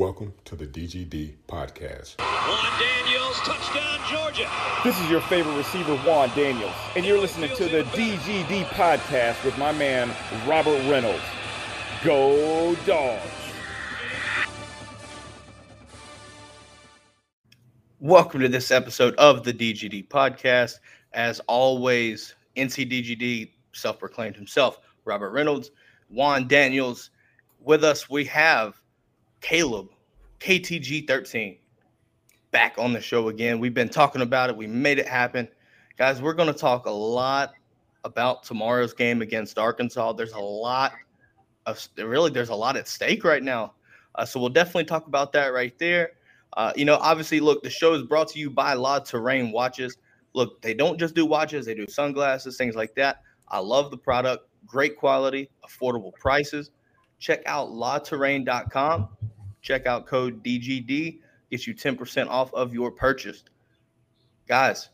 Welcome to the DGD podcast. Juan Daniels, touchdown, Georgia. This is your favorite receiver, Juan Daniels, and you're listening to the DGD podcast with my man, Robert Reynolds. Go Dogs! Welcome to this episode of the DGD podcast. As always, NCDGD self proclaimed himself, Robert Reynolds, Juan Daniels. With us, we have Caleb, KTG13, back on the show again. We've been talking about it. We made it happen. Guys, we're going to talk a lot about tomorrow's game against Arkansas. There's a lot of really, there's a lot at stake right now. Uh, so we'll definitely talk about that right there. Uh, you know, obviously, look, the show is brought to you by La Touraine Watches. Look, they don't just do watches, they do sunglasses, things like that. I love the product, great quality, affordable prices. Check out latouraine.com. Check out code DGD, gets you 10% off of your purchase. Guys,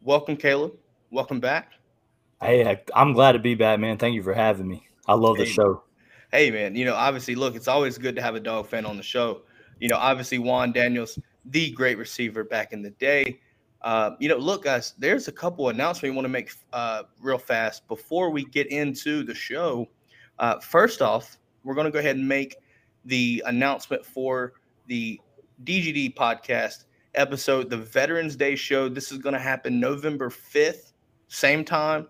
welcome, Caleb. Welcome back. Hey, I'm glad to be back, man. Thank you for having me. I love the show. Hey, man, you know, obviously, look, it's always good to have a dog fan on the show. You know, obviously, Juan Daniels, the great receiver back in the day. Uh, you know, look, guys, there's a couple announcements we want to make uh, real fast before we get into the show. Uh, first off, we're going to go ahead and make the announcement for the DGD podcast episode, the Veterans Day show. This is going to happen November 5th, same time.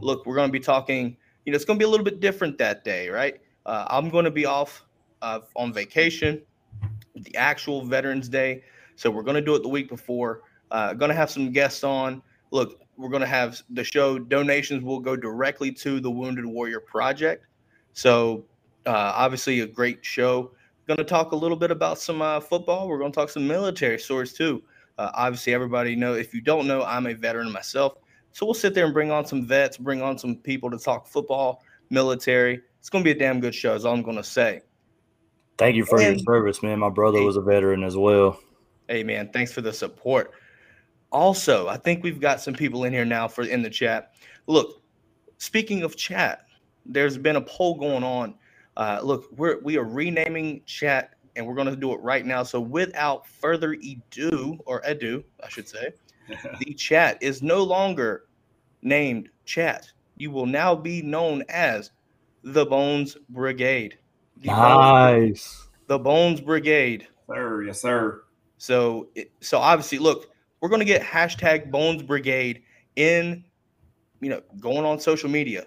Look, we're going to be talking, you know, it's going to be a little bit different that day, right? Uh, I'm going to be off uh, on vacation, the actual Veterans Day. So we're going to do it the week before. Uh, going to have some guests on. Look, we're going to have the show. Donations will go directly to the Wounded Warrior Project. So uh, obviously a great show. Going to talk a little bit about some uh, football. We're going to talk some military stories too. Uh, obviously, everybody know. If you don't know, I'm a veteran myself. So we'll sit there and bring on some vets, bring on some people to talk football, military. It's going to be a damn good show. Is all I'm going to say. Thank you for your service, man. My brother Hey. was a veteran as well. Hey man, thanks for the support. Also, I think we've got some people in here now for in the chat. Look, speaking of chat, there's been a poll going on. Uh, look, we're we are renaming chat, and we're going to do it right now. So, without further ado, or ado, I should say, the chat is no longer named chat. You will now be known as the Bones Brigade. The Bones, Nice. the Bones Brigade. Sir, yes, sir. So, so obviously, look, we're going to get hashtag Bones Brigade in, you know, going on social media,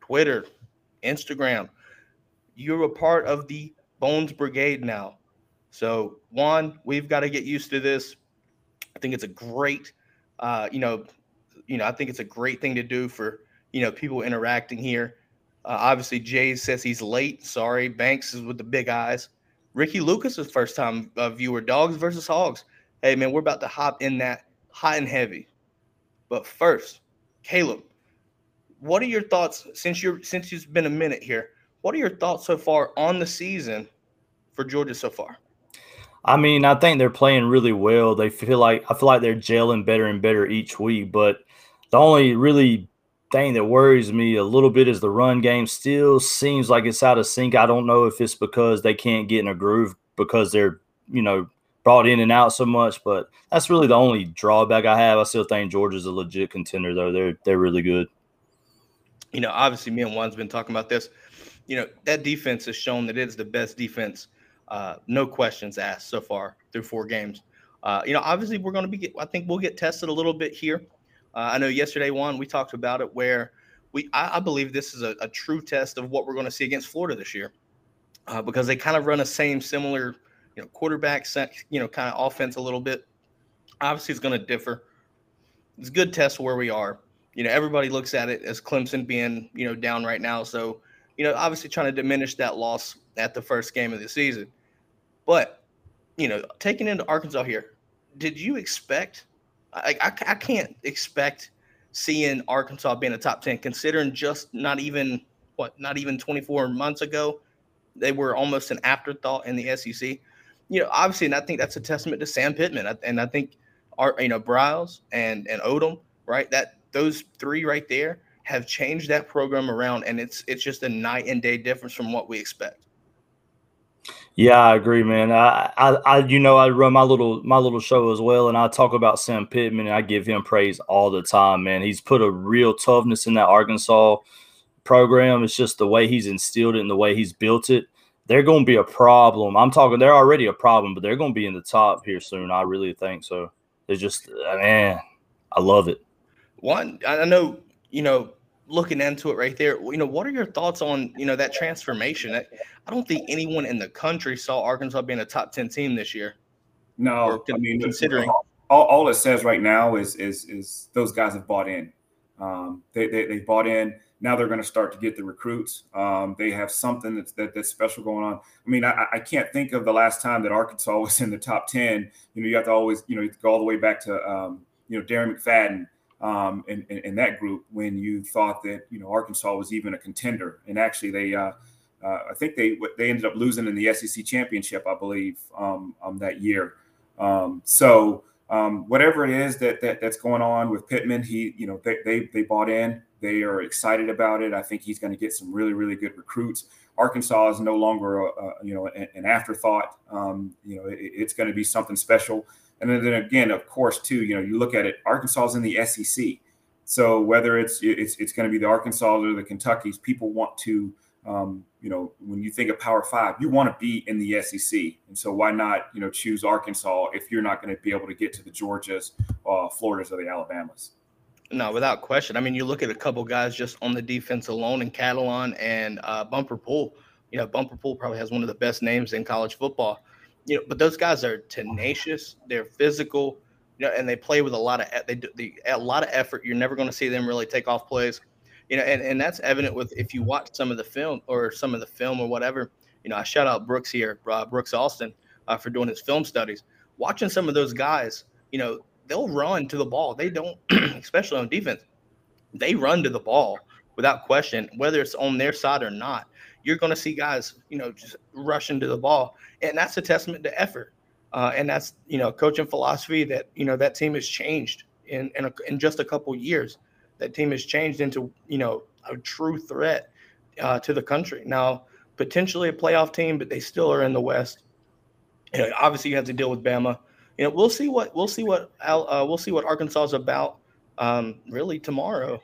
Twitter, Instagram. You're a part of the Bones Brigade now. So, Juan, we've got to get used to this. I think it's a great, uh, you know, you know, I think it's a great thing to do for you know people interacting here. Uh, obviously, Jay says he's late. Sorry, Banks is with the big eyes. Ricky Lucas is first time uh, viewer. Dogs versus Hogs. Hey man, we're about to hop in that hot and heavy. But first, Caleb, what are your thoughts since you're since it's been a minute here? What are your thoughts so far on the season for Georgia so far? I mean, I think they're playing really well. They feel like I feel like they're gelling better and better each week. But the only really thing that worries me a little bit is the run game still seems like it's out of sync. I don't know if it's because they can't get in a groove because they're, you know, brought in and out so much, but that's really the only drawback I have. I still think Georgia's a legit contender though. They're they're really good. you know, obviously me and Juan's been talking about this. You know, that defense has shown that it is the best defense, uh, no questions asked so far through four games. Uh, you know, obviously we're going to be, I think we'll get tested a little bit here. Uh, I know yesterday, Juan, we talked about it where we, I, I believe this is a, a true test of what we're going to see against Florida this year uh, because they kind of run a same similar, you know, quarterback, set, you know, kind of offense a little bit. Obviously, it's going to differ. It's a good test where we are you know, everybody looks at it as Clemson being, you know, down right now. So, you know, obviously trying to diminish that loss at the first game of the season. But, you know, taking into Arkansas here, did you expect? I, I, I can't expect seeing Arkansas being a top 10, considering just not even, what, not even 24 months ago, they were almost an afterthought in the SEC. You know, obviously, and I think that's a testament to Sam Pittman. And I think, our, you know, Briles and, and Odom, right? That those three right there have changed that program around, and it's it's just a night and day difference from what we expect. Yeah, I agree, man. I, I, I, you know, I run my little my little show as well, and I talk about Sam Pittman, and I give him praise all the time, man. He's put a real toughness in that Arkansas program. It's just the way he's instilled it and the way he's built it. They're going to be a problem. I'm talking. They're already a problem, but they're going to be in the top here soon. I really think so. They're just, uh, man, I love it. One, I know, you know, looking into it right there, you know, what are your thoughts on, you know, that transformation? I, I don't think anyone in the country saw Arkansas being a top 10 team this year. No, I mean, considering all, all, it says right now is, is, is those guys have bought in. Um, they, they, they bought in. Now they're going to start to get the recruits. Um, they have something that's that, that's special going on. I mean, I, I, can't think of the last time that Arkansas was in the top ten. You know, you have to always you know you go all the way back to um, you know Darren McFadden um, in, in, in, that group when you thought that you know Arkansas was even a contender, and actually they. Uh, uh, I think they they ended up losing in the SEC championship, I believe, um, um, that year. Um, so um, whatever it is that, that that's going on with Pittman, he you know they, they they bought in. They are excited about it. I think he's going to get some really really good recruits. Arkansas is no longer a, a you know an, an afterthought. Um, you know it, it's going to be something special. And then, again, of course, too, you know, you look at it, Arkansas is in the SEC. So whether it's it's it's going to be the Arkansas or the Kentuckies, people want to, um, you know, when you think of Power Five, you want to be in the SEC, and so why not, you know, choose Arkansas if you're not going to be able to get to the Georgias, uh, Floridas, or the Alabamas? No, without question. I mean, you look at a couple guys just on the defense alone, in Catalon and uh, Bumper Pool. You know, Bumper Pool probably has one of the best names in college football you know, but those guys are tenacious. They're physical, you know, and they play with a lot of they do the, a lot of effort. You're never going to see them really take off plays, you know, and, and that's evident with if you watch some of the film or some of the film or whatever. You know, I shout out Brooks here, uh, Brooks Austin, uh, for doing his film studies. Watching some of those guys, you know, they'll run to the ball. They don't, especially on defense, they run to the ball without question, whether it's on their side or not you're going to see guys, you know, just rushing to the ball, and that's a testament to effort. Uh, and that's you know coaching philosophy that you know that team has changed in in, a, in just a couple years. That team has changed into you know a true threat uh, to the country. Now potentially a playoff team, but they still are in the West. You know, obviously you have to deal with Bama. You know, we'll see what we'll see what uh, we'll see what Arkansas is about um, really tomorrow.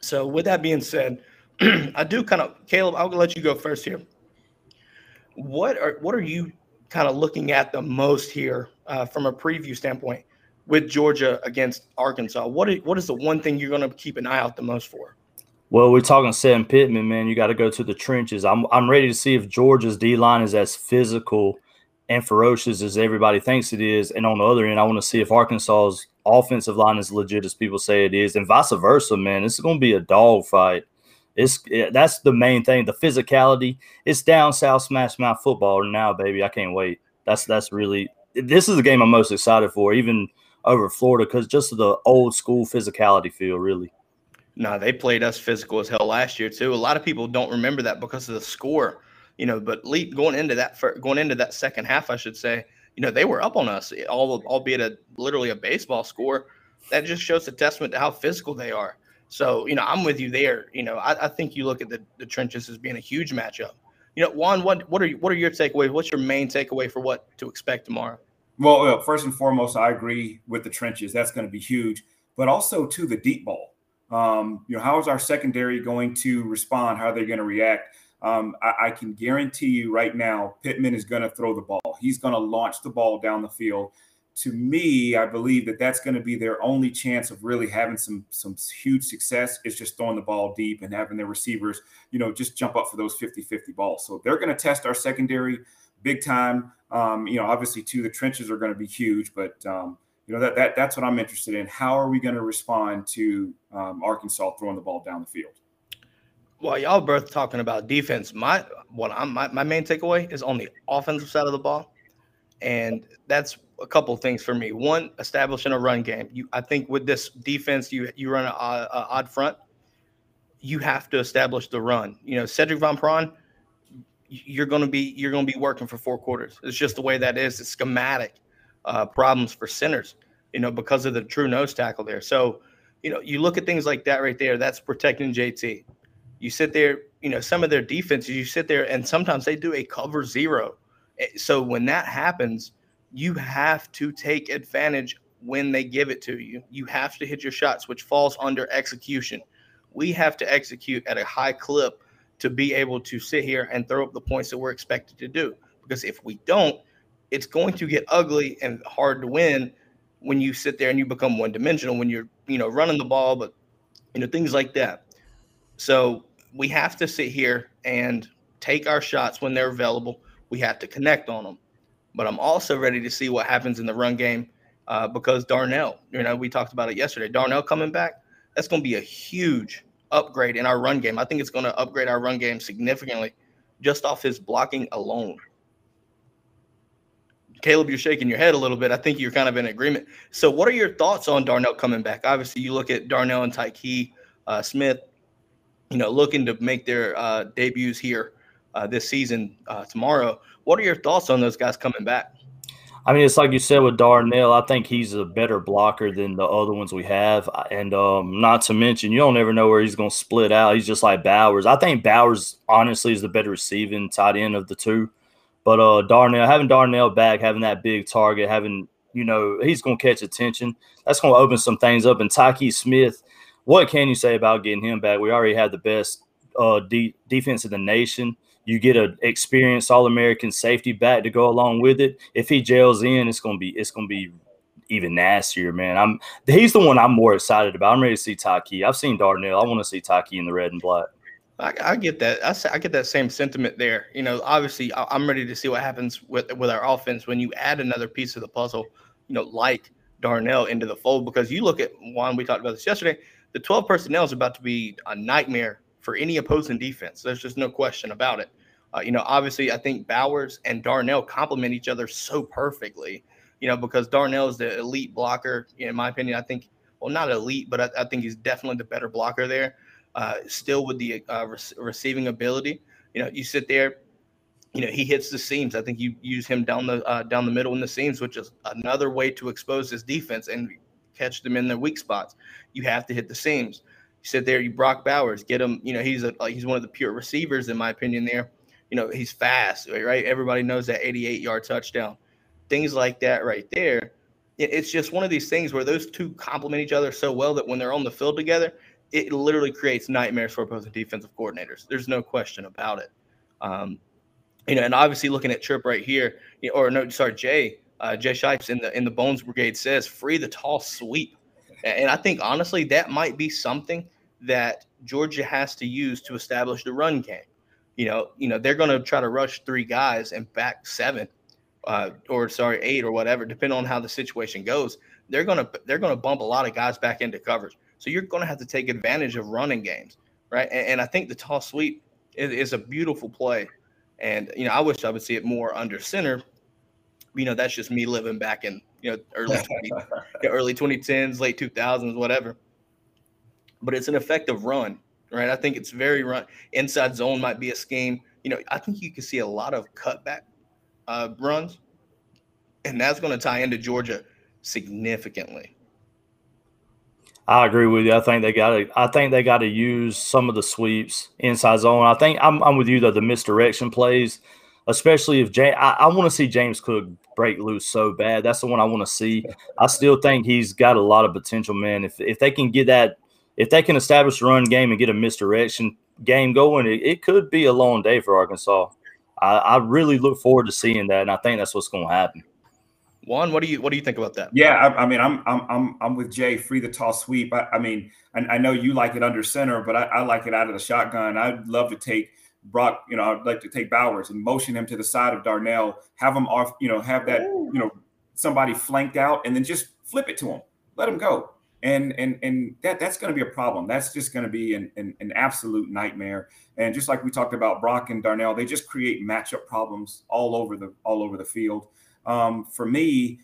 So with that being said, I do kind of, Caleb. I'll let you go first here. What are what are you kind of looking at the most here uh, from a preview standpoint with Georgia against Arkansas? What is, what is the one thing you're going to keep an eye out the most for? Well, we're talking Sam Pittman, man. You got to go to the trenches. I'm I'm ready to see if Georgia's D line is as physical and ferocious as everybody thinks it is. And on the other end, I want to see if Arkansas's offensive line is legit as people say it is, and vice versa, man. This is going to be a dogfight. It's that's the main thing. The physicality. It's down south smash mouth football now, baby. I can't wait. That's that's really this is the game I'm most excited for, even over Florida, because just the old school physicality feel really. No, they played us physical as hell last year too. A lot of people don't remember that because of the score, you know. But Leap going into that going into that second half, I should say, you know, they were up on us, all albeit a literally a baseball score. That just shows a testament to how physical they are. So, you know, I'm with you there. You know, I, I think you look at the, the trenches as being a huge matchup. You know, Juan, what what are you, what are your takeaways? What's your main takeaway for what to expect tomorrow? Well, first and foremost, I agree with the trenches. That's going to be huge, but also to the deep ball. Um, you know, how is our secondary going to respond? How are they going to react? Um, I, I, can guarantee you right now, Pittman is going to throw the ball. He's going to launch the ball down the field to me, I believe that that's going to be their only chance of really having some some huge success is just throwing the ball deep and having their receivers, you know, just jump up for those 50-50 balls. So they're going to test our secondary big time. Um, you know, obviously too, the trenches are going to be huge, but um, you know that that that's what I'm interested in. How are we going to respond to um, Arkansas throwing the ball down the field? Well, y'all both talking about defense. My what I'm my, my main takeaway is on the offensive side of the ball, and that's a couple things for me. One, establishing a run game. You, I think, with this defense, you you run an odd front. You have to establish the run. You know, Sedrick Van Pran, you're going to be you're going to be working for four quarters. It's just the way that is. It's schematic uh, problems for centers. You know, because of the true nose tackle there. So, you know, you look at things like that right there. That's protecting JT. You sit there, you know, some of their defenses, you sit there and sometimes they do a cover zero. Eh, so when that happens, you have to take advantage when they give it to you. You have to hit your shots, which falls under execution. We have to execute at a high clip to be able to sit here and throw up the points that we're expected to do. Because if we don't, it's going to get ugly and hard to win when you sit there and you become one dimensional when you're, you know, running the ball, but you know, things like that. So we have to sit here and take our shots when they're available. We have to connect on them. But I'm also ready to see what happens in the run game uh, because Darnell, you know, we talked about it yesterday. Darnell coming back, that's going to be a huge upgrade in our run game. I think it's going to upgrade our run game significantly just off his blocking alone. Caleb, you're shaking your head a little bit. I think you're kind of in agreement. So, what are your thoughts on Darnell coming back? Obviously, you look at Darnell and Tykee uh, Smith, you know, looking to make their uh, debuts here uh, this season uh, tomorrow. What are your thoughts on those guys coming back? I mean, it's like you said with Darnell. I think he's a better blocker than the other ones we have, and um, not to mention, you don't ever know where he's going to split out. He's just like Bowers. I think Bowers honestly is the better receiving tight end of the two. But uh, Darnell, having Darnell back, having that big target, having you know he's going to catch attention. That's going to open some things up. And Tykee Smith, what can you say about getting him back? We already have the best uh, de- defense in the nation. You get an experienced All American safety back to go along with it. If he gels in, it's gonna be it's gonna be even nastier, man. I'm he's the one I'm more excited about. I'm ready to see Tykee. I've seen Darnell. I want to see Tykee in the red and black. I, I get that. I, I, get that same sentiment there. You know, obviously, I, I'm ready to see what happens with with our offense when you add another piece of the puzzle. You know, like Darnell into the fold because you look at one. We talked about this yesterday. The 12 personnel is about to be a nightmare for any opposing defense. There's just no question about it. Uh, you know, obviously, I think Bowers and Darnell complement each other so perfectly. You know, because Darnell is the elite blocker. In my opinion, I think, well, not elite, but I, I think he's definitely the better blocker there. Uh, still with the uh, re- receiving ability. You know, you sit there, you know, he hits the seams. I think you use him down the uh, down the middle in the seams, which is another way to expose his defense and catch them in their weak spots. You have to hit the seams. You sit there, you Brock Bowers, get him. You know, he's a he's one of the pure receivers in my opinion. There, you know, he's fast, right? Everybody knows that 88 yard touchdown, things like that, right there. It's just one of these things where those two complement each other so well that when they're on the field together, it literally creates nightmares for opposing defensive coordinators. There's no question about it. Um, you know, and obviously looking at Tripp right here, or no, sorry, Jay, uh, Jay Shipes in the in the Bones Brigade says free the toss sweep, and I think honestly that might be something that Georgia has to use to establish the run game. You know, you know they're going to try to rush three guys and back seven, uh, or sorry, eight or whatever, depending on how the situation goes. They're gonna they're gonna bump a lot of guys back into coverage. So you're going to have to take advantage of running games, right? And, and I think the toss sweep is, is, a beautiful play. And, you know, I wish I would see it more under center. You know, that's just me living back in, you know, early 20, early 2010s, late 2000s, whatever. But it's an effective run, right? I think it's very run. Inside zone might be a scheme. You know, I think you can see a lot of cutback uh, runs, and that's going to tie into Georgia significantly. I agree with you. I think they got to. I think they got to use some of the sweeps inside zone. I think I'm, I'm with you though. The misdirection plays, especially if James. I, I want to see James Cook break loose so bad. That's the one I want to see. I still think he's got a lot of potential, man. If if they can get that, if they can establish a run game and get a misdirection game going, it, it could be a long day for Arkansas. I, I really look forward to seeing that, and I think that's what's going to happen. Juan, what do you what do you think about that? Yeah, I, I mean, I'm I'm I'm I'm with Jay. Free the toss sweep. I, I mean, I, I, know you like it under center, but I, I, like it out of the shotgun. I'd love to take Brock. You know, I'd like to take Bowers and motion him to the side of Darnell. Have him off. You know, have that. You know, somebody flanked out, and then just flip it to him. Let him go. And and and that that's going to be a problem. That's just going to be an, an an absolute nightmare. And just like we talked about Brock and Darnell, they just create matchup problems all over the all over the field um, for me,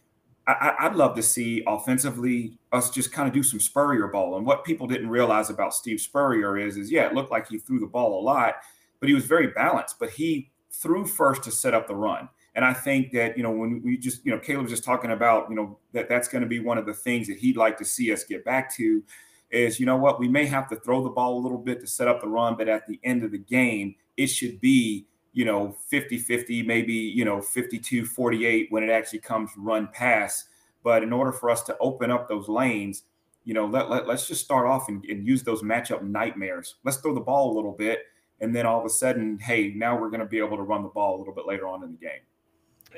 I, would love to see offensively us just kind of do some Spurrier ball. And what people didn't realize about Steve Spurrier is, is yeah, it looked like he threw the ball a lot, but he was very balanced. But he threw first to set up the run. And I think that you know when we just you know Caleb was just talking about you know that that's going to be one of the things that he'd like to see us get back to. is you know what we may have to throw the ball a little bit to set up the run, but at the end of the game, it should be you know 50 50 maybe you know 52 48 when it actually comes run pass but in order for us to open up those lanes you know let, let, let's just start off and, and use those matchup nightmares let's throw the ball a little bit and then all of a sudden hey now we're going to be able to run the ball a little bit later on in the game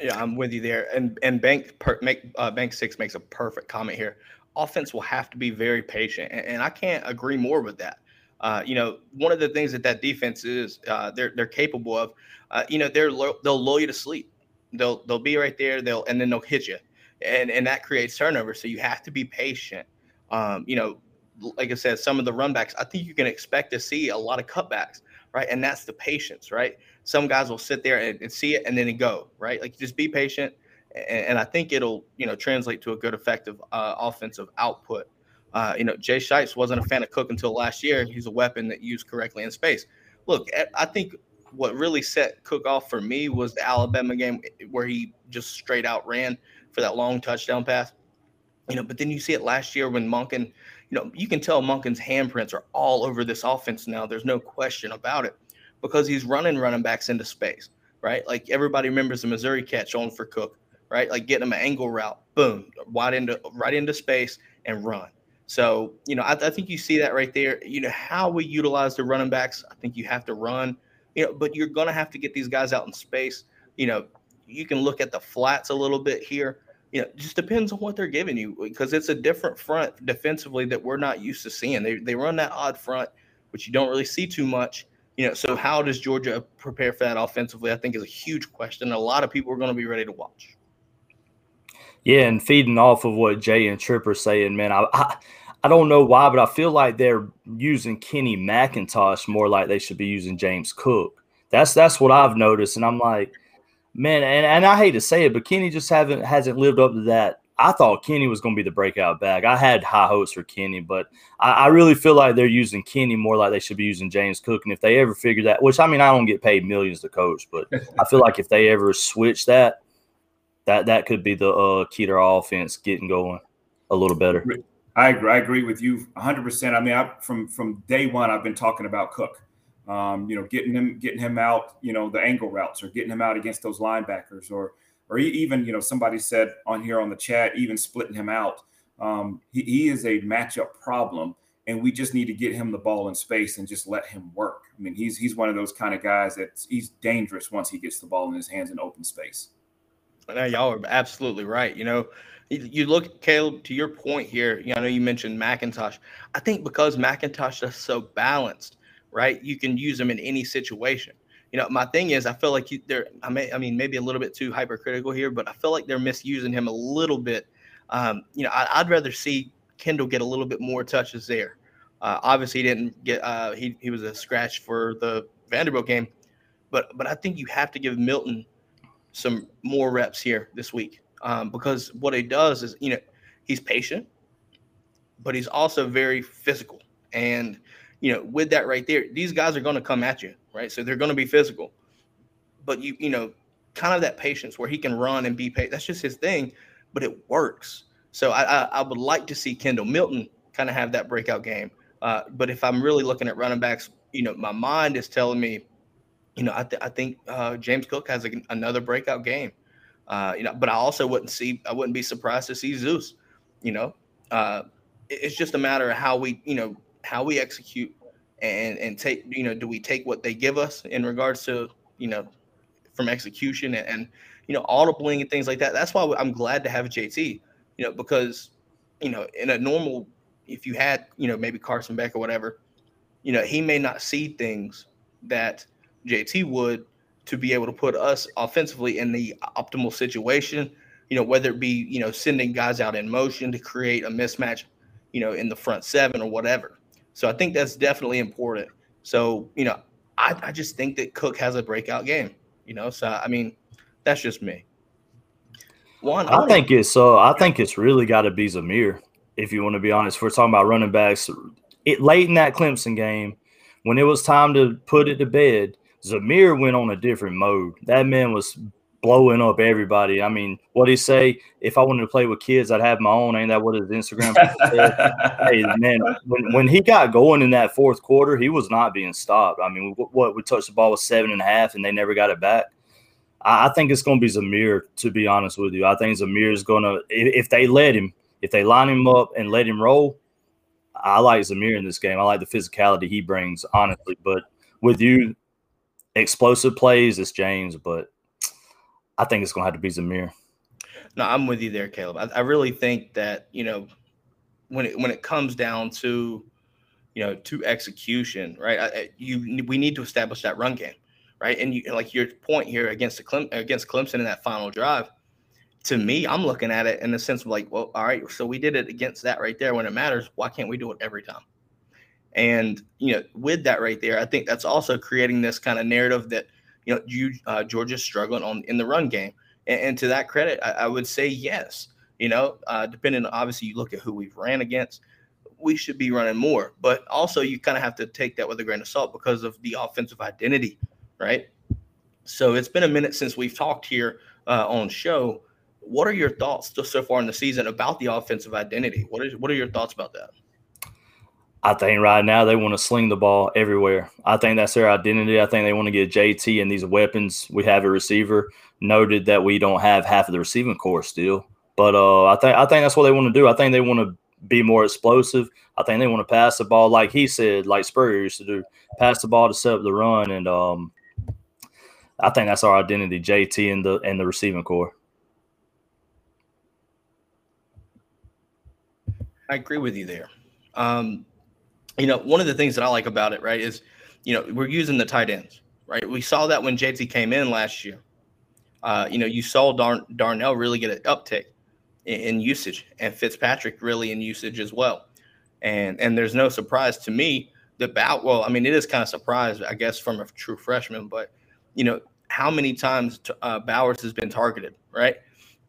yeah i'm with you there and and bank per, make uh, bank six makes a perfect comment here offense will have to be very patient and, and i can't agree more with that uh, you know, one of the things that that defense is, uh, they're they're capable of. Uh, you know, they're lo- they'll lull you to sleep. They'll they'll be right there. They'll and then they'll hit you, and and that creates turnover. So you have to be patient. Um, you know, like I said, some of the runbacks, I think you can expect to see a lot of cutbacks, right? And that's the patience, right? Some guys will sit there and, and see it and then go, right? Like just be patient, and, and, I think it'll you know translate to a good, effective uh, offensive output. Uh, you know, Jay Shites wasn't a fan of Cook until last year. He's a weapon that used correctly in space. Look, eh, I think what really set Cook off for me was the Alabama game where he just straight out ran for that long touchdown pass. You know, but then you see it last year when Monken, you know, you can tell Monken's handprints are all over this offense now. There's no question about it because he's running running backs into space, right? Like everybody remembers the Missouri catch on for Cook, right? Like getting him an angle route, boom, wide into right into space and run. So, you know, I, I, think you see that right there. You know, how we utilize the running backs, I think you have to run, you know, but you're going to have to get these guys out in space. You know, you can look at the flats a little bit here. You know, just depends on what they're giving you because it's a different front defensively that we're not used to seeing. They, they run that odd front, which you don't really see too much. You know, so how does Georgia prepare for that offensively? I think is a huge question. A lot of people are going to be ready to watch. Yeah, and feeding off of what Jay and Tripp are saying, man, I, I I don't know why, but I feel like they're using Kenny McIntosh more like they should be using James Cook. That's that's what I've noticed, and I'm like, man, and, and I hate to say it, but Kenny just haven't hasn't lived up to that. I thought Kenny was going to be the breakout back. I had high hopes for Kenny, but I, I, really feel like they're using Kenny more like they should be using James Cook. And if they ever figure that, which I mean, I don't get paid millions to coach, but I feel like if they ever switch that, that that could be the uh, key to our offense getting going a little better. I agree, I agree with you 100. percent I mean, I, from from day one, I've been talking about Cook. Um, you know, getting him getting him out. You know, the angle routes or getting him out against those linebackers, or or even you know somebody said on here on the chat, even splitting him out. Um, he, he is a matchup problem, and we just need to get him the ball in space and just let him work. I mean, he's he's one of those kind of guys that he's dangerous once he gets the ball in his hands in open space. Now, y'all are absolutely right. You know, you look, Caleb, to your point here. You know, I know you mentioned McIntosh. I think because McIntosh is so balanced, right? You can use him in any situation. You know, my thing is, I feel like they're. I may, I mean, maybe a little bit too hypercritical here, but I feel like they're misusing him a little bit. Um, you know, I, would rather see Kendall get a little bit more touches there. Uh, obviously, he didn't get. Uh, he he was a scratch for the Vanderbilt game, but but I think you have to give Milton some more reps here this week um, because what he does is, you know, he's patient, but he's also very physical. And, you know, with that right there, these guys are going to come at you, right? So they're going to be physical. But you, you know, kind of that patience where he can run and be patient. That's just his thing, but it works. So I, I, I would like to see Kendall Milton kind of have that breakout game. Uh, but if I'm really looking at running backs, you know, my mind is telling me, you know, I, th- I think uh, James Cook has a, another breakout game. Uh, you know, but I also wouldn't see, I wouldn't be surprised to see Zeus. You know, uh, it's just a matter of how we, you know, how we execute and and take, you know, do we take what they give us in regards to, you know, from execution and, and you know, audibling and things like that. That's why I'm glad to have JT, you know, because, you know, in a normal, if you had, you know, maybe Carson Beck or whatever, you know, he may not see things that JT would to be able to put us offensively in the optimal situation, you know, whether it be, you know, sending guys out in motion to create a mismatch, you know, in the front seven or whatever. So I think that's definitely important. So, you know, I, I just think that Cook has a breakout game, you know. So I mean, that's just me. One, I, I think it's uh I think it's really gotta be Zamir, if you want to be honest. If we're talking about running backs, it late in that Clemson game, when it was time to put it to bed, Zamir went on a different mode. That man was blowing up everybody. I mean, what he say? If I wanted to play with kids, I'd have my own. Ain't that what his Instagram hey, man, when, when he got going in that fourth quarter, he was not being stopped. I mean, what we touched the ball with seven and a half, and they never got it back. I, I think it's going to be Zamir. To be honest with you, I think Zamir is going to if, if they let him, if they line him up and let him roll. I like Zamir in this game. I like the physicality he brings, honestly. But with you, explosive plays, it's James. But I think it's going to have to be Zamir. No, I'm with you there, Caleb. I, I really think that you know when it when it comes down to you know to execution, right? I, you we need to establish that run game, right? And you like your point here against the Clem, against Clemson in that final drive. To me, I'm looking at it in the sense of like, well, all right, so we did it against that right there when it matters. Why can't we do it every time? And you know, with that right there, I think that's also creating this kind of narrative that you know, you uh, Georgia's struggling on in the run game. And, and to that credit, I, I, would say yes. You know, uh, depending obviously you look at who we've ran against, we should be running more. But also you kind of have to take that with a grain of salt because of the offensive identity, right? So it's been a minute since we've talked here uh, on show. What are your thoughts so far in the season about the offensive identity? What is what are your thoughts about that? I think right now they want to sling the ball everywhere. I think that's their identity. I think they want to get JT and these weapons. We have a receiver. Noted that we don't have half of the receiving core still, but uh, I think I think that's what they want to do. I think they want to be more explosive. I think they want to pass the ball, like he said, like Spurrier used to do, pass the ball to set up the run, and um, I think that's our identity, JT and the and the receiving core. I agree with you there. Um, you know, one of the things that I like about it, right, is, you know, we're using the tight ends, right? We saw that when JT came in last year. Uh, you know, you saw Dar- Darnell really get an uptick in, in, usage and Fitzpatrick really in usage as well. And and there's no surprise to me that Bow, well, I mean, it is kind of surprise, I guess, from a true freshman, but, you know, how many times uh, Bowers has been targeted, right?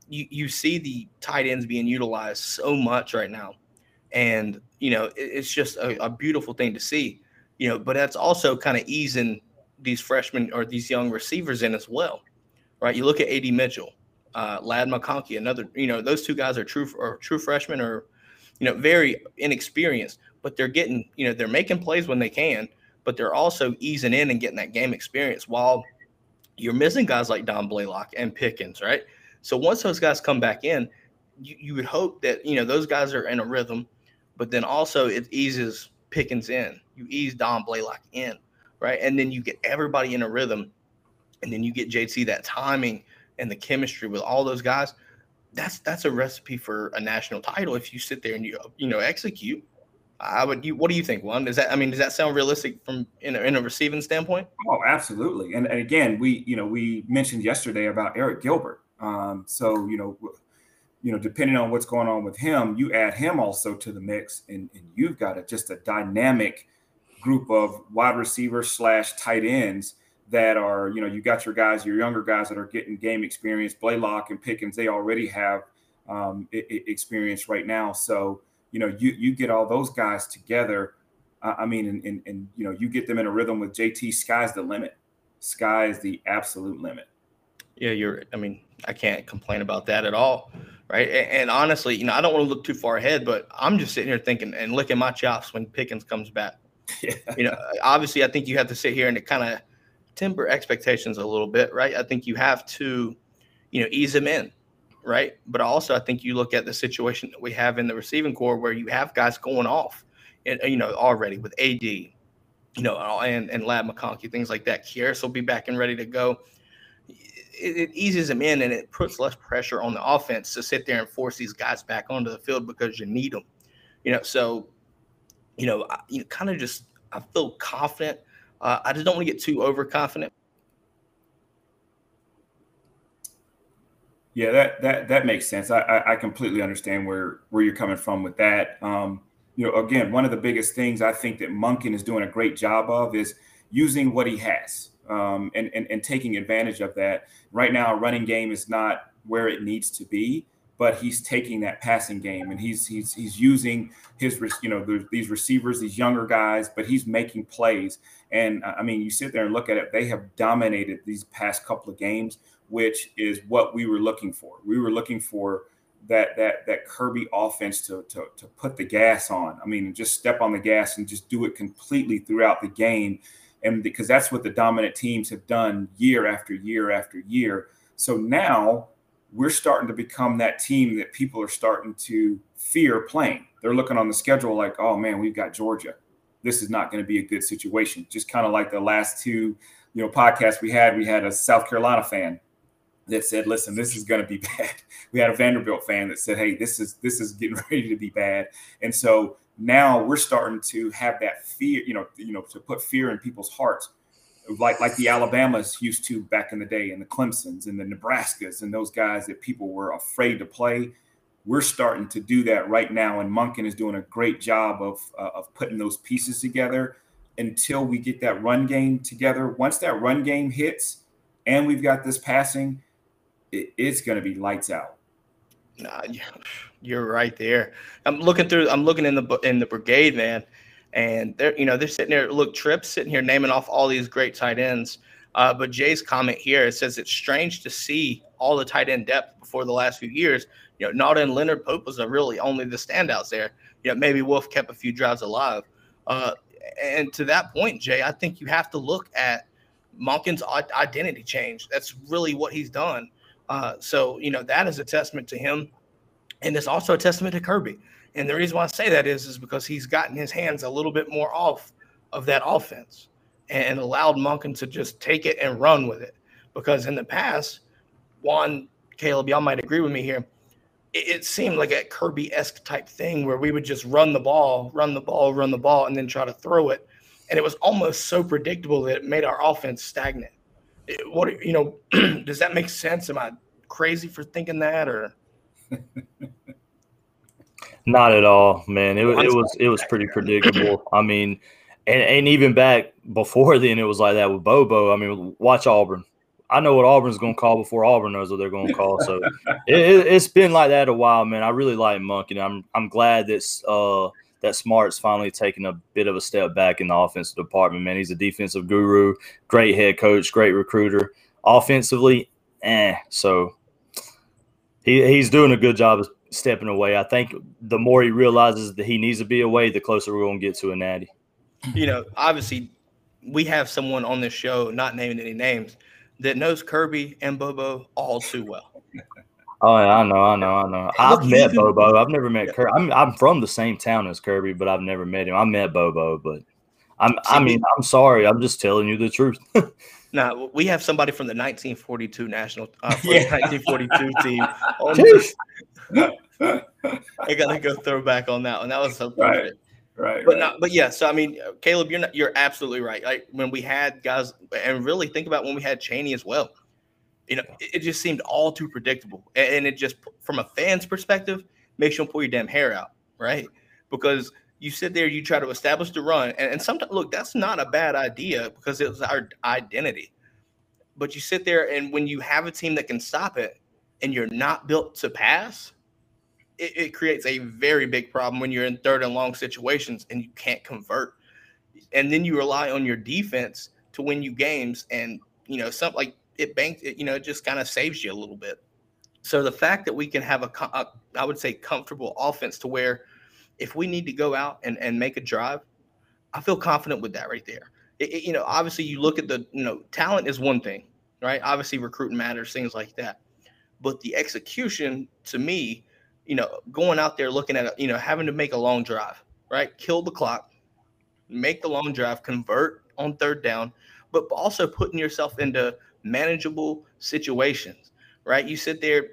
You, you see the tight ends being utilized so much right now. And you know, it's just a, a beautiful thing to see. You know, but that's also kind of easing these freshmen or these young receivers in as well, right? You look at AD Mitchell, uh, Ladd McConkey, another. You know, those two guys are true or true freshmen or, you know, very inexperienced, but they're getting, you know, they're making plays when they can, but they're also easing in and getting that game experience while you're missing guys like Don Blaylock and Pickens, right? So once those guys come back in, you, you would hope that you know those guys are in a rhythm but then also it eases Pickens in. You ease Don Blaylock in, right? And then you get everybody in a rhythm, and then you get JT that timing and the chemistry with all those guys. That's that's a recipe for a national title if you sit there and you you know execute. I would. You, what do you think, Juan? Does that? I mean, does that sound realistic from in a, in a receiving standpoint? Oh, absolutely. And, and again, we you know we mentioned yesterday about Arik Gilbert. Um, so you know you know, depending on what's going on with him, you add him also to the mix, and, and you've got a, just a dynamic group of wide receivers slash tight ends that are, you know, you got your guys, your younger guys that are getting game experience. Blaylock and Pickens, they already have um, experience right now. So, you know, you you get all those guys together. I mean, and, and, and you know, you get them in a rhythm with JT. Sky's the limit. Sky is the absolute limit. Yeah, you're. I mean, I can't complain about that at all right? And, and, honestly, you know, I don't want to look too far ahead, but I'm just sitting here thinking and licking my chops when Pickens comes back. Yeah. You know, obviously, I think you have to sit here and kind of temper expectations a little bit, right? I think you have to, you know, ease them in, right? But also, I think you look at the situation that we have in the receiving core where you have guys going off, and uh, you know, already with AD, you know, and and Ladd McConkey, things like that. Kearis will be back and ready to go it, it, eases them in and it puts less pressure on the offense to sit there and force these guys back onto the field because you need them. You know, so you know, I, you kind of just I feel confident. Uh, I just don't want to get too overconfident. Yeah, that that that makes sense. I, I completely understand where where you're coming from with that. Um, you know, again, one of the biggest things I think that Monken is doing a great job of is using what he has um, and, and, and taking advantage of that. Right now, running game is not where it needs to be, but he's taking that passing game and he's he's he's using his you know these receivers, these younger guys, but he's making plays. And I mean, you sit there and look at it; they have dominated these past couple of games which is what we were looking for. We were looking for that that that Kirby offense to, to to put the gas on. I mean, just step on the gas and just do it completely throughout the game, and because that's what the dominant teams have done year after year after year. So now we're starting to become that team that people are starting to fear playing. They're looking on the schedule like, oh man, we've got Georgia. This is not going to be a good situation. Just kind of like the last two, you know, podcasts we had. We had a South Carolina fan that said, "Listen, this is going to be bad." We had a Vanderbilt fan that said, "Hey, this is this is getting ready to be bad." And so now we're starting to have that fear, you know, you know, to put fear in people's hearts, like like the Alabamas used to back in the day, and the Clemson's and the Nebraskas and those guys that people were afraid to play. We're starting to do that right now, and Monken is doing a great job of uh, of putting those pieces together. Until we get that run game together, once that run game hits, and we've got this passing, it, it's going to be lights out. Nah, you're right there. I'm looking through. I'm looking in the in the brigade, man, and they're you know they're sitting there. Look, Tripp's sitting here naming off all these great tight ends. Uh, but Jay's comment here it says it's strange to see all the tight end depth before the last few years. You know, Nauta and Leonard Pope was really only the standouts there. You know, maybe Wolf kept a few drives alive. Uh, and to that point, Jay, I think you have to look at Monken's identity change. That's really what he's done. Uh, so, you know, that is a testament to him. And it's also a testament to Kirby. And the reason why I say that is, is because he's gotten his hands a little bit more off of that offense and allowed Monken to just take it and run with it. Because in the past, Juan, Caleb, y'all might agree with me here. It, it seemed like a Kirby esque type thing where we would just run the ball, run the ball, run the ball, and then try to throw it. And it was almost so predictable that it made our offense stagnant what you know does that make sense am i crazy for thinking that or not at all man it, it was it was pretty predictable i mean and, and even back before then it was like that with bobo i mean watch auburn i know what auburn's going to call before auburn knows what they're going to call so it, has been like that a while man i really like Monken i'm i'm glad that uh that Smart's finally taking a bit of a step back in the offensive department. Man, he's a defensive guru, great head coach, great recruiter. Offensively, eh. So he he's doing a good job of stepping away. I think the more he realizes that he needs to be away, the closer we're going to get to a natty. You know, obviously, we have someone on this show, not naming any names, that knows Kirby and Bobo all too well. Oh yeah, I know, I know, I know. I've met Bobo. I've never met Kirby. I'm I'm from the same town as Kirby, but I've never met him. I met Bobo, but I'm I mean, I'm sorry. I'm just telling you the truth. now we have somebody from the 1942 national uh, yeah. 1942 team. I gotta go throw back on that one. That was so perfect. Right. Right, but right. not, but yeah. So I mean, Caleb, you're not, you're absolutely right. Like when we had guys, and really think about when we had Cheney as well you know, it, just seemed all too predictable. And, it just, from a fan's perspective, makes you pull your damn hair out, right? Because you sit there, you try to establish the run, and, and sometimes look, that's not a bad idea because it's our identity. But you sit there, and when you have a team that can stop it, and you're not built to pass, it, it creates a very big problem when you're in third and long situations and you can't convert. And then you rely on your defense to win you games, and you know, something like it banks, it, you know, it just kind of saves you a little bit. So the fact that we can have a, a, I would say, comfortable offense to where if we need to go out and, and make a drive, I feel confident with that right there. It, it, you know, obviously you look at the, you know, talent is one thing, right? Obviously recruiting matters, things like that. But the execution to me, you know, going out there looking at, you know, having to make a long drive, right? Kill the clock, make the long drive, convert on third down, but also putting yourself into manageable situations, right? You sit there,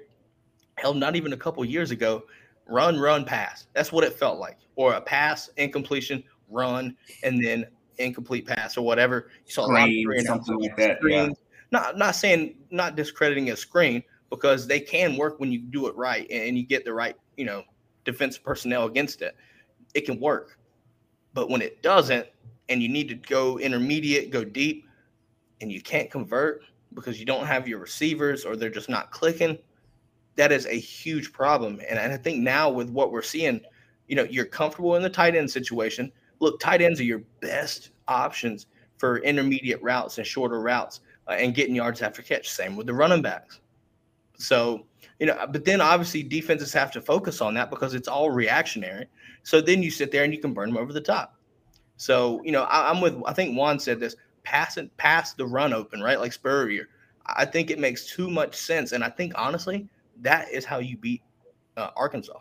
hell, not even a couple years ago, run, run, pass. That's what it felt like. Or a pass, incompletion, run, and then incomplete pass or whatever. You saw screen, a lot of something like that. Yeah. Not not saying not discrediting a screen because they can work when you do it right and you get the right, you know, defensive personnel against it. It can work. But when it doesn't and you need to go intermediate, go deep, and you can't convert, because you don't have your receivers or they're just not clicking, that is a huge problem. And, and I think now with what we're seeing, you know, you're comfortable in the tight end situation. Look, tight ends are your best options for intermediate routes and shorter routes. uh, and getting yards after catch. Same with the running backs. So, you know, but then obviously defenses have to focus on that because it's all reactionary. So then you sit there and you can burn them over the top. So, you know, I, am with, I think Juan said this pass pass the run open, right? Like Spurrier. I think it makes too much sense. And I think honestly, that is how you beat uh, Arkansas.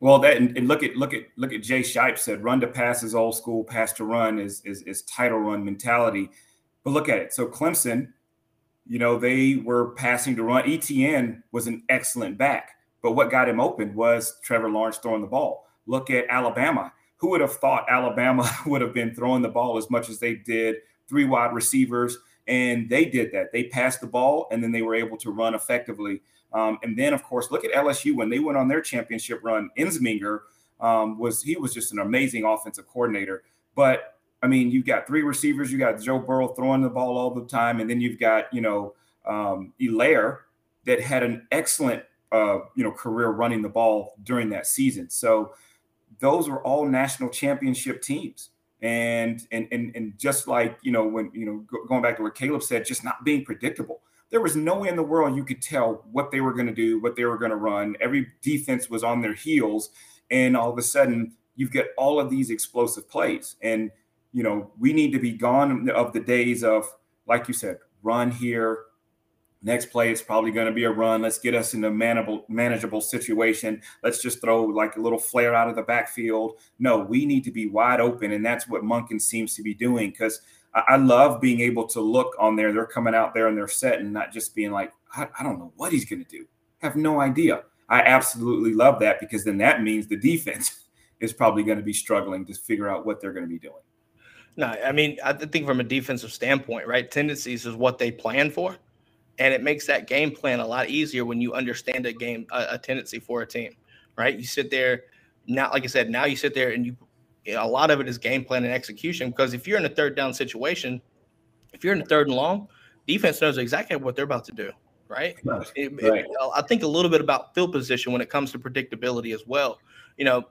Well, that and, and, look at look at look at Jay Shipe said run to pass is old school, pass to run is, is is title run mentality. But look at it. So Clemson, you know, they were passing to run. Etienne was an excellent back, but what got him open was Trevor Lawrence throwing the ball. Look at Alabama. Who would have thought Alabama would have been throwing the ball as much as they did? Three wide receivers, and they did that. They passed the ball, and then they were able to run effectively. Um, and then, of course, look at LSU when they went on their championship run. Ensminger um, was he was just an amazing offensive coordinator. But I mean, you've got three receivers. You got Joe Burrow throwing the ball all the time, and then you've got you know um, Helaire that had an excellent uh, you know career running the ball during that season. So those were all national championship teams. And and and and just like you know when you know going back to what Caleb said, just not being predictable there was no way in the world you could tell what they were going to do, what they were going to run. Every defense was on their heels. And all of a sudden, you get all of these explosive plays. And, you know, we need to be gone of the days of, like you said, run here. Next play, it's probably going to be a run. Let's get us in a manageable, manageable situation. Let's just throw like a little flare out of the backfield. No, we need to be wide open. And that's what Monken seems to be doing because – I love being able to look on there. They're coming out there and they're set and not just being like, I, I don't know what he's going to do. I have no idea. I absolutely love that because then that means the defense is probably going to be struggling to figure out what they're going to be doing. No, I mean, I think from a defensive standpoint, right? Tendencies is what they plan for. And it makes that game plan a lot easier when you understand a game, a, a tendency for a team, right? You sit there, now, like I said, now you sit there and you a lot of it is game plan and execution. Because if you're in a third down situation, if you're in a third and long, defense knows exactly what they're about to do. Right. right. It, it, uh, I think a little bit about field position when it comes to predictability as well. You know,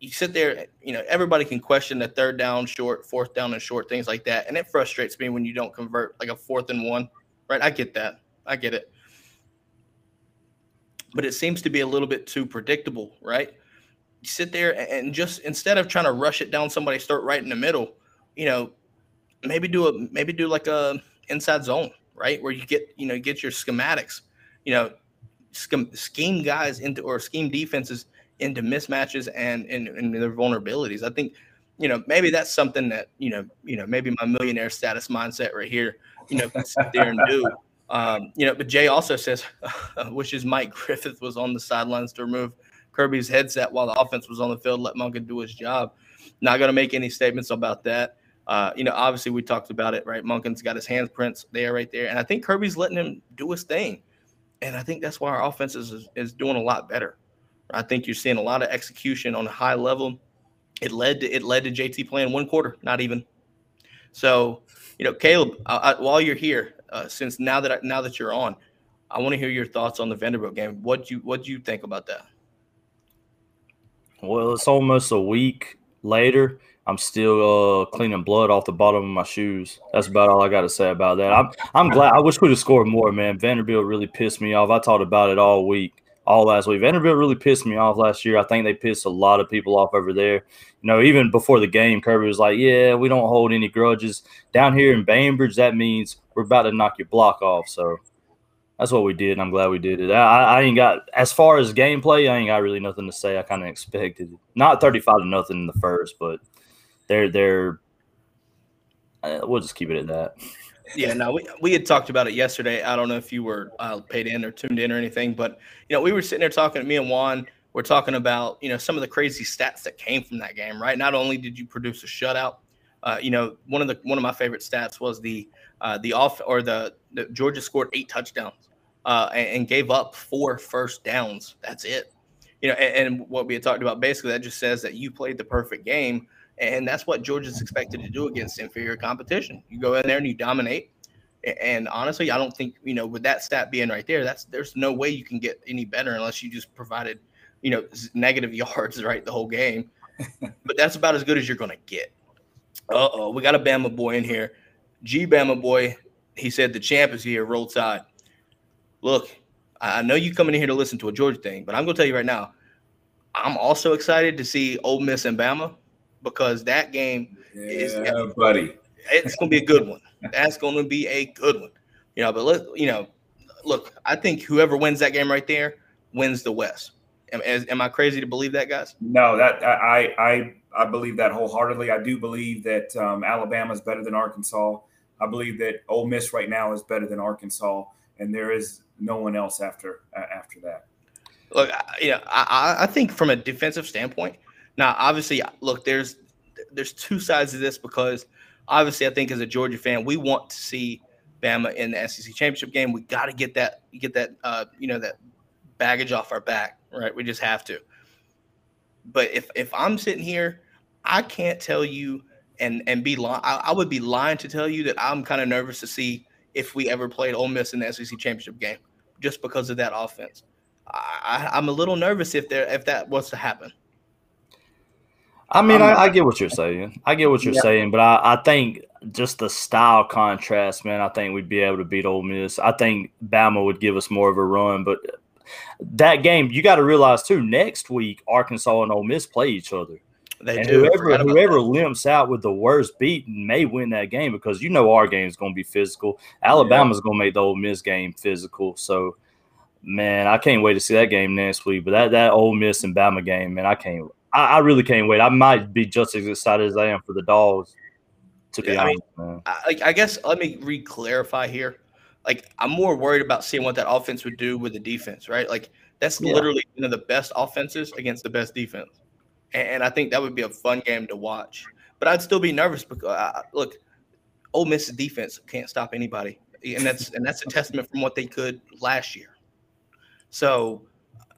you sit there, you know, everybody can question the third down short, fourth down and short, things like that. And it frustrates me when you don't convert like a fourth and one. Right. I get that. I get it. But it seems to be a little bit too predictable, right? Sit there and just instead of trying to rush it down somebody, start right in the middle. You know, maybe do a maybe do like a inside zone, right, where you get you know get your schematics. You know, scheme guys into or scheme defenses into mismatches and, and and their vulnerabilities. I think you know maybe that's something that you know you know maybe my millionaire status mindset right here you know sit there and do. Um, you know, but Jay also says, wishes Mike Griffith was on the sidelines to remove Kirby's headset while the offense was on the field, let Monken do his job. Not going to make any statements about that. Uh, you know, obviously we talked about it, right? Monken's got his handprints there, right there, and I think Kirby's letting him do his thing, and I think that's why our offense is is doing a lot better. I think you're seeing a lot of execution on a high level. It led to it led to JT playing one quarter, not even. So, you know, Caleb, I, I, while you're here, uh, since now that I, now that you're on, I want to hear your thoughts on the Vanderbilt game. What you what do you think about that? Well, it's almost a week later. I'm still uh, cleaning blood off the bottom of my shoes. That's about all I got to say about that. I'm I'm glad. I wish we'd have scored more, man. Vanderbilt really pissed me off. I talked about it all week, all last week. Vanderbilt really pissed me off last year. I think they pissed a lot of people off over there. You know, even before the game, Kirby was like, "Yeah, we don't hold any grudges down here in Bainbridge. That means we're about to knock your block off." So that's what we did, and I'm glad we did it. I, I ain't got as far as gameplay, I ain't got really nothing to say. I kind of expected not 35 to nothing in the first, but they're they're. Uh, we'll just keep it at that. Yeah, no, we, we had talked about it yesterday. I don't know if you were uh, paid in or tuned in or anything, but you know, we were sitting there talking. Me and Juan we're talking about you know some of the crazy stats that came from that game. Right, not only did you produce a shutout, uh, you know, one of the one of my favorite stats was the uh, the off or the, the, Georgia scored eight touchdowns uh, and, and, gave up four first downs. That's it. You know, and, and, what we had talked about basically that just says that you played the perfect game, and that's what Georgia's expected to do against inferior competition. You go in there and you dominate. And honestly, I don't think you know with that stat being right there, that's there's no way you can get any better unless you just provided you know negative yards right the whole game. but that's about as good as you're going to get. Uh oh, we got a Bama boy in here. G Bama boy He said the champ is here. Roll Tide. Look, I know you coming in here to listen to a Georgia thing, but I'm going to tell you right now, I'm also excited to see Ole Miss and Bama because that game Yeah, is buddy. it's going to be a good one. That's going to be a good one. You know, but let you know, look, I think whoever wins that game right there wins the West. Am, am I crazy to believe that, guys? No, that I I I believe that wholeheartedly. I do believe that um, Alabama is better than Arkansas. I believe that Ole Miss right now is better than Arkansas, and there is no one else after uh, after that. Look, I- you know, I, I- think from a defensive standpoint, now obviously, look, there's there's two sides of this because obviously, I think as a Georgia fan, we want to see Bama in the SEC championship game. We got to get that get that uh, you know that baggage off our back, right? We just have to. But if if I'm sitting here, I can't tell you and and be lying. I would be lying to tell you that I'm kind of nervous to see if we ever played Ole Miss in the SEC championship game, just because of that offense. I, I'm a little nervous if there if that was to happen. I mean, Um, I, I get what you're saying. I get what you're Yeah. saying, but I, I think just the style contrast, man. I think we'd be able to beat Ole Miss. I think Bama would give us more of a run, but that game, you got to realize too. Next week, Arkansas and Ole Miss play each other, They and do. Whoever whoever limps out with the worst beat may win that game because you know our game is going to be physical. Alabama's going to make the Ole Miss game physical. So, man, I can't wait to see that game next week. But that that Ole Miss and Bama game, man, I can't. I, I really can't wait. I might be just as excited as I am for the dogs. To be Yeah, I mean, honest, man. I, like I guess let me re-clarify here. Like I'm more worried about seeing what that offense would do with the defense, right? Like that's Yeah. literally one of the best offenses against the best defense, and, I think that would be a fun game to watch. But I'd still be nervous because uh, look, Ole Miss's defense can't stop anybody, and that's and that's a testament from what they could last year. So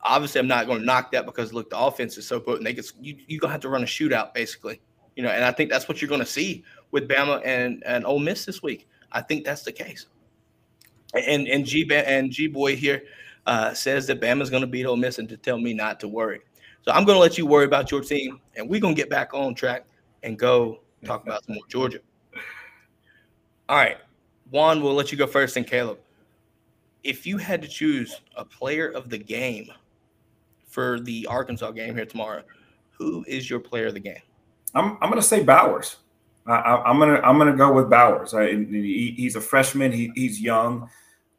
obviously, I'm not going to knock that because look, the offense is so potent. They could you you gonna have to run a shootout basically, you know, and I think that's what you're going to see with Bama and and Ole Miss this week. I think that's the case. And and G and G Boy here uh, says that Bama's going to beat Ole Miss and to tell me not to worry. So I'm going to let you worry about your team, and we're going to get back on track and go talk about some more Georgia. All right, Juan, we'll let you go first, and Caleb. If you had to choose a player of the game for the Arkansas game here tomorrow, who is your player of the game? I'm I'm gonna say Bowers. I, I'm gonna I'm gonna go with Bowers. I, he, he's a freshman. He, he's young,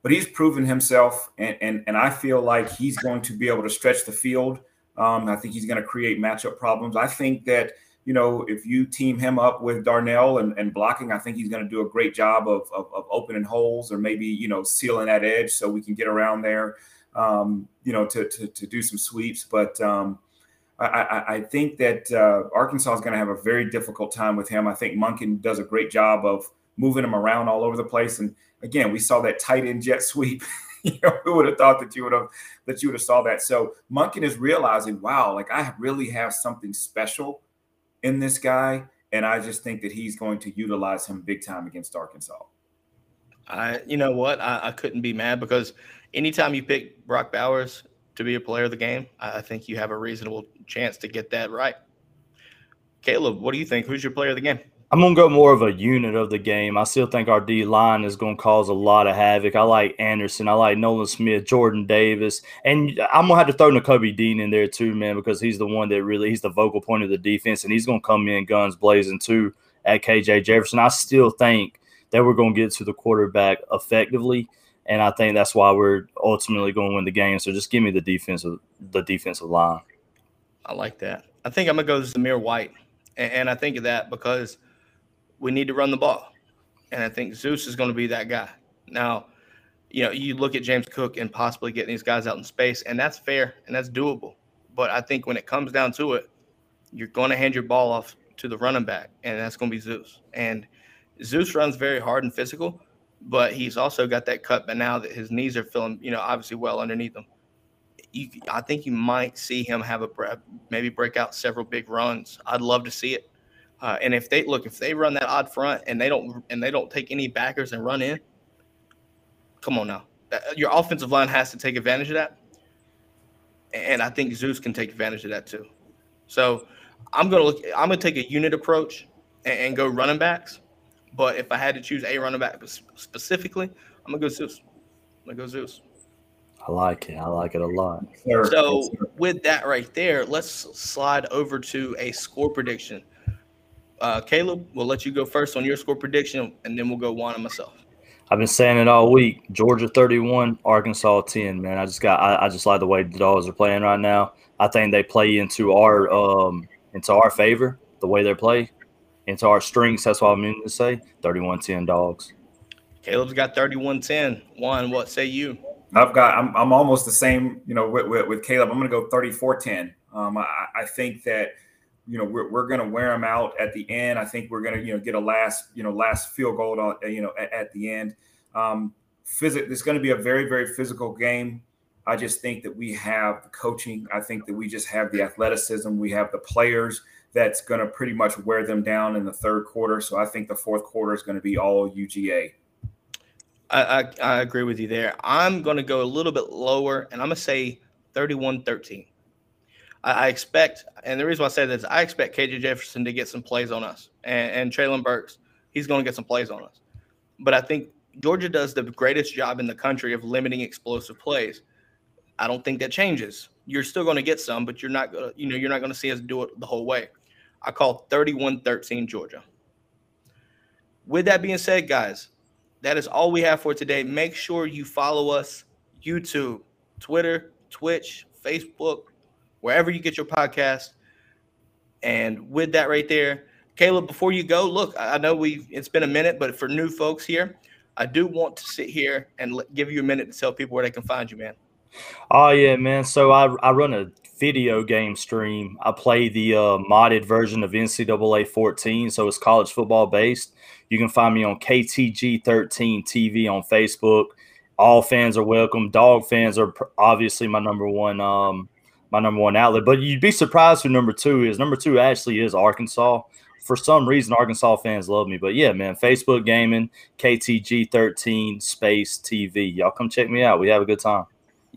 but he's proven himself, and, and and I feel like he's going to be able to stretch the field. Um, I think he's going to create matchup problems. I think that you know if you team him up with Darnell and, and blocking, I think he's going to do a great job of, of of opening holes or maybe you know sealing that edge so we can get around there. Um, you know to, to to do some sweeps, but. Um, I, I, think that uh, Arkansas is going to have a very difficult time with him. I think Monken does a great job of moving him around all over the place. And again, we saw that tight end jet sweep. you know, who would have thought that you would have that you would have saw that? So Monken is realizing, wow, like I really have something special in this guy, and I just think that he's going to utilize him big time against Arkansas. I, you know what, I, I couldn't be mad because anytime you pick Brock Bowers to be a player of the game, I, I think you have a reasonable chance to get that right. Caleb, what do you think? Who's your player of the game? I'm gonna go more of a unit of the game. I still think our D line is gonna cause a lot of havoc. I like Anderson, I like Nolan Smith, Jordan Davis, and I'm gonna have to throw Nakobe Dean in there too, man, because he's the one that really he's the vocal point of the defense, and he's gonna come in guns blazing too at KJ Jefferson. I still think that we're gonna get to the quarterback effectively, and I think that's why we're ultimately gonna win the game. So just give me the defensive the defensive line. I like that. I think I'm gonna go to Zamir White, and I think of that because we need to run the ball, and I think Zeus is going to be that guy. Now, you know, you look at James Cook and possibly getting these guys out in space, and that's fair and that's doable. But I think when it comes down to it, you're going to hand your ball off to the running back, and that's going to be Zeus. And Zeus runs very hard and physical, but he's also got that cut. But now that his knees are feeling, you know, obviously well underneath him, you, I think you might see him have a maybe break out several big runs. I'd love to see it. Uh, and if they look, if they run that odd front and they don't and they don't take any backers and run in, come on now, That- your offensive line has to take advantage of that. And I think Zeus can take advantage of that too. So I'm gonna look. I'm gonna take a unit approach and, and go running backs. But if I had to choose a running back specifically, I'm gonna go Zeus. I'm gonna go Zeus. I like it. I like it a lot. So with that right there, let's slide over to a score prediction. Uh, Caleb, we'll let you go first on your score prediction, and then we'll go Juan and myself. I've been saying it all week. Georgia 31, Arkansas 10. Man, I just got. I, I just like the way the dogs are playing right now. I think they play into our um into our favor the way they play into our strengths. That's what I mean to say. 31-10 dogs. Caleb's got 31-10. Juan, what say you? I've got. I'm, I'm almost the same. You know, with, with, with Caleb, I'm going to go 34-10. Um, I, I think that you know we're, we're going to wear them out at the end. I think we're going to you know get a last you know last field goal on, you know at, at the end. Um, physic. It's going to be a very very physical game. I just think that we have the coaching. I think that we just have the athleticism. We have the players that's going to pretty much wear them down in the third quarter. So I think the fourth quarter is going to be all UGA. I, I, I agree with you there. I'm going to go a little bit lower, and I'm going to say 31 13. I, expect, and the reason why I say this, I expect KJ Jefferson to get some plays on us, and, and Treylon Burks, he's going to get some plays on us. But I think Georgia does the greatest job in the country of limiting explosive plays. I don't think that changes. You're still going to get some, but you're not going to, you know, you're not going to see us do it the whole way. I call 31-13 Georgia. With that being said, guys, that is all we have for today. Make sure you follow us YouTube, Twitter, Twitch, Facebook, wherever you get your podcast. And with that right there, Caleb, before you go, look, I know we it's been a minute, but for new folks here, I do want to sit here and give you a minute to tell people where they can find you, man. Oh yeah, man. So I I run a video game stream. I play the uh, modded version of NCAA 14, so it's college football based. You can find me on KTG 13 TV on Facebook. All fans are welcome. Dog fans are obviously my number one um my number one outlet. But you'd be surprised who number two is. Number two actually is Arkansas. For some reason, Arkansas fans love me. But yeah, man, Facebook gaming, KTG 13 space TV. Y'all come check me out. We have a good time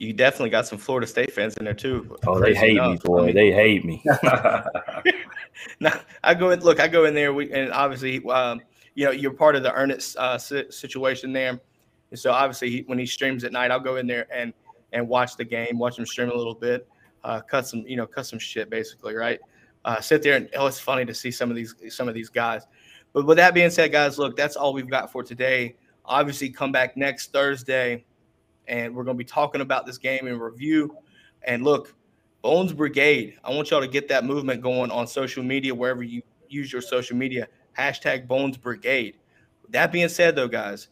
you definitely got some Florida State fans in there too. Oh, they hate enough. me, boy. I mean, they hate me. now I go in. Look, I go in there. We and obviously, um, you know, you're part of the Ernest uh, situation there. And so obviously, he, when he streams at night, I'll go in there and and watch the game, watch him stream a little bit, uh, cut some, you know, cut some shit, basically, right? Uh, sit there and oh, it's funny to see some of these some of these guys. But with that being said, guys, look, that's all we've got for today. Obviously, come back next Thursday and we're going to be talking about this game in review. And look, Bones Brigade, I want y'all to get that movement going on social media, wherever you use your social media. Hashtag Bones Brigade. With that being said, though, guys,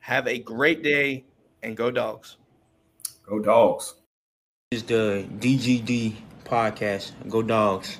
have a great day and go dogs. Go dogs. This is the DGD podcast. Go dogs.